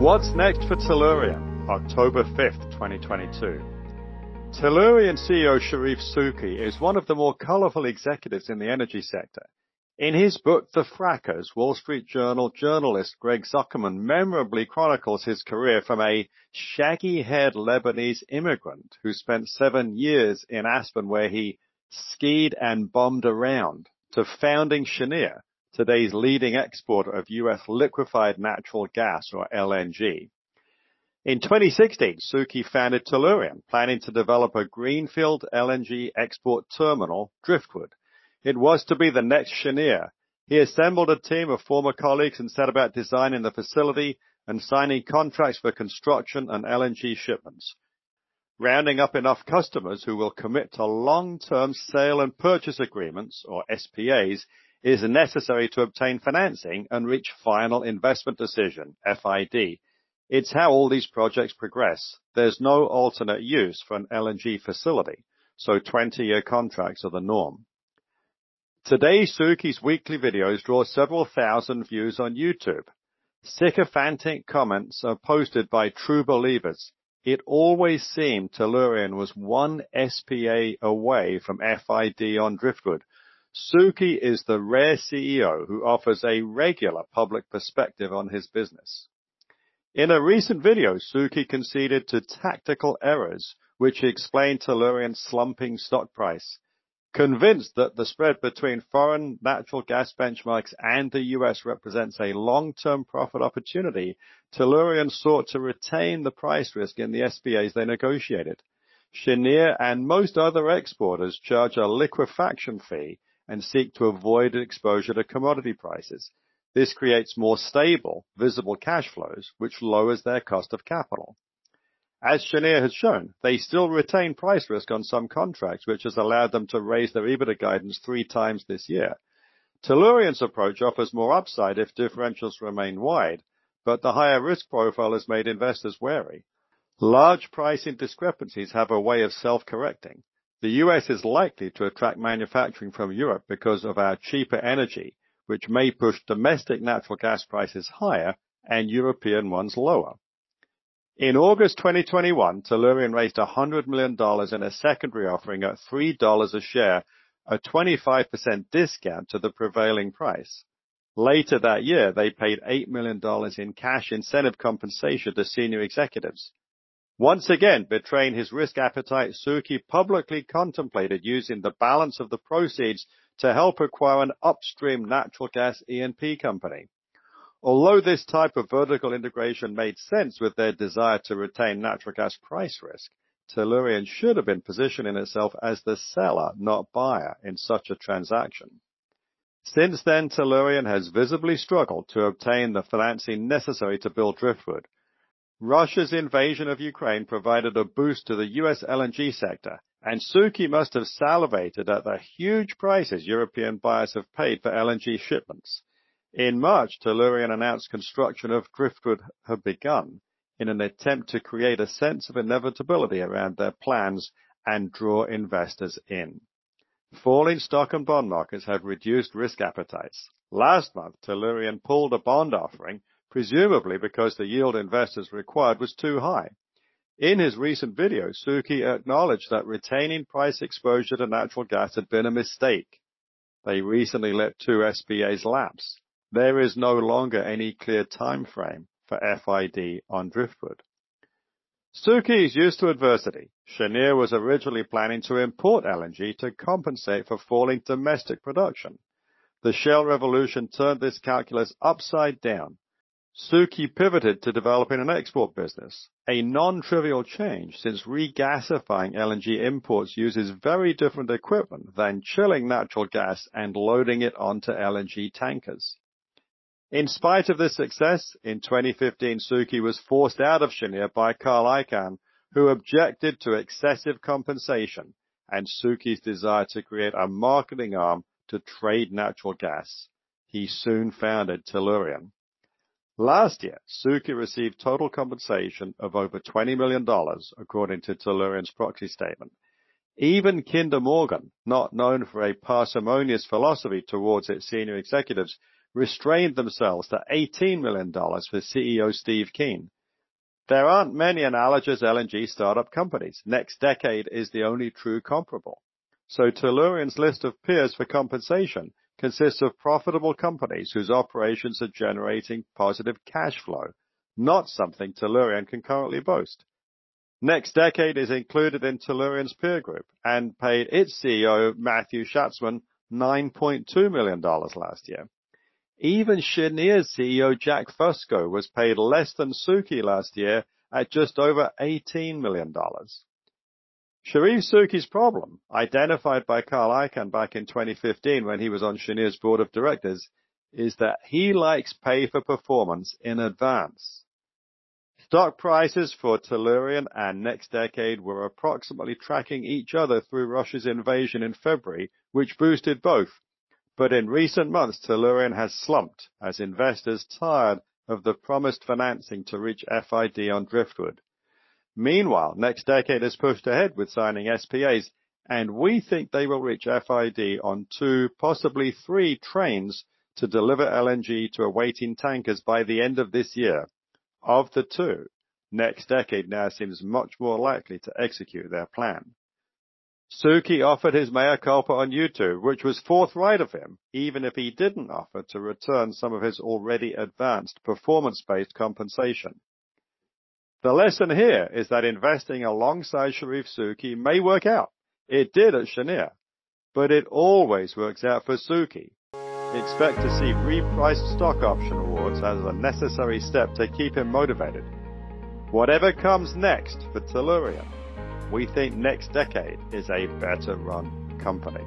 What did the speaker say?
What's next for Tellurian? October 5th, 2022. Tellurian CEO Charif Souki is one of the more colorful executives in the energy sector. In his book, The Frackers, Wall Street Journal journalist Greg Zuckerman memorably chronicles his career from a shaggy-haired Lebanese immigrant who spent seven years in Aspen where he skied and bombed around to founding Cheniere, today's leading exporter of U.S. liquefied natural gas or LNG. In 2016, Souki founded Tellurian, planning to develop a greenfield LNG export terminal, Driftwood. It was to be the next Cheniere. He assembled a team of former colleagues and set about designing the facility and signing contracts for construction and LNG shipments. Rounding up enough customers who will commit to long-term sale and purchase agreements, or SPAs, is necessary to obtain financing and reach final investment decision, FID. It's how all these projects progress. There's no alternate use for an LNG facility, so 20-year contracts are the norm. Today, Souki's weekly videos draw several thousand views on YouTube. Sycophantic comments are posted by true believers. It always seemed Tellurian was one SPA away from FID on Driftwood. Souki is the rare CEO who offers a regular public perspective on his business. In a recent video, Souki conceded to tactical errors, which he explained to Tellurian's slumping stock price. Convinced that the spread between foreign natural gas benchmarks and the U.S. represents a long-term profit opportunity, Tellurian sought to retain the price risk in the SPAs they negotiated. Cheniere and most other exporters charge a liquefaction fee and seek to avoid exposure to commodity prices. This creates more stable, visible cash flows, which lowers their cost of capital. As Cheniere has shown, they still retain price risk on some contracts, which has allowed them to raise their EBITDA guidance three times this year. Tellurian's approach offers more upside if differentials remain wide, but the higher risk profile has made investors wary. Large pricing discrepancies have a way of self-correcting. The U.S. is likely to attract manufacturing from Europe because of our cheaper energy, which may push domestic natural gas prices higher and European ones lower. In August 2021, Tellurian raised $100 million in a secondary offering at $3 a share, a 25% discount to the prevailing price. Later that year, they paid $8 million in cash incentive compensation to senior executives. Once again, betraying his risk appetite, Souki publicly contemplated using the balance of the proceeds to help acquire an upstream natural gas E&P company. Although this type of vertical integration made sense with their desire to retain natural gas price risk, Tellurian should have been positioning itself as the seller, not buyer, in such a transaction. Since then, Tellurian has visibly struggled to obtain the financing necessary to build Driftwood. Russia's invasion of Ukraine provided a boost to the U.S. LNG sector, and Souki must have salivated at the huge prices European buyers have paid for LNG shipments. In March, Tellurian announced construction of Driftwood had begun in an attempt to create a sense of inevitability around their plans and draw investors in. Falling stock and bond markets have reduced risk appetites. Last month, Tellurian pulled a bond offering, presumably because the yield investors required was too high. In his recent video, Souki acknowledged that retaining price exposure to natural gas had been a mistake. They recently let two SPAs lapse. There is no longer any clear timeframe for FID on Driftwood. Souki is used to adversity. Cheniere was originally planning to import LNG to compensate for falling domestic production. The shale revolution turned this calculus upside down. Souki pivoted to developing an export business, a non-trivial change since regasifying LNG imports uses very different equipment than chilling natural gas and loading it onto LNG tankers. In spite of this success, in 2015, Souki was forced out of Cheniere by Carl Icahn, who objected to excessive compensation and Souki's desire to create a marketing arm to trade natural gas. He soon founded Tellurian. Last year, Souki received total compensation of over $20 million, according to Tellurian's proxy statement. Even Kinder Morgan, not known for a parsimonious philosophy towards its senior executives, restrained themselves to $18 million for CEO Steve Kean. There aren't many analogous LNG startup companies. NextDecade is the only true comparable. So Tellurian's list of peers for compensation consists of profitable companies whose operations are generating positive cash flow, not something Tellurian can currently boast. NextDecade is included in Tellurian's peer group and paid its CEO, Matthew Schatzman, $9.2 million last year. Even Cheniere's CEO, Jack Fusco, was paid less than Souki last year at just over $18 million. Charif Souki's problem, identified by Carl Icahn back in 2015 when he was on Cheniere's board of directors, is that he likes pay for performance in advance. Stock prices for Tellurian and NextDecade were approximately tracking each other through Russia's invasion in February, which boosted both. But in recent months, Tellurian has slumped as investors tired of the promised financing to reach FID on Driftwood. Meanwhile, NextDecade has pushed ahead with signing SPAs, and we think they will reach FID on two, possibly three trains to deliver LNG to awaiting tankers by the end of this year. Of the two, NextDecade now seems much more likely to execute their plan. Souki offered his mea culpa on YouTube, which was forthright of him, even if he didn't offer to return some of his already advanced performance-based compensation. The lesson here is that investing alongside Charif Souki may work out. It did at Cheniere, but it always works out for Souki. expect to see repriced stock option awards as a necessary step to keep him motivated. Whatever comes next for Tellurian, we think NextDecade is a better run company.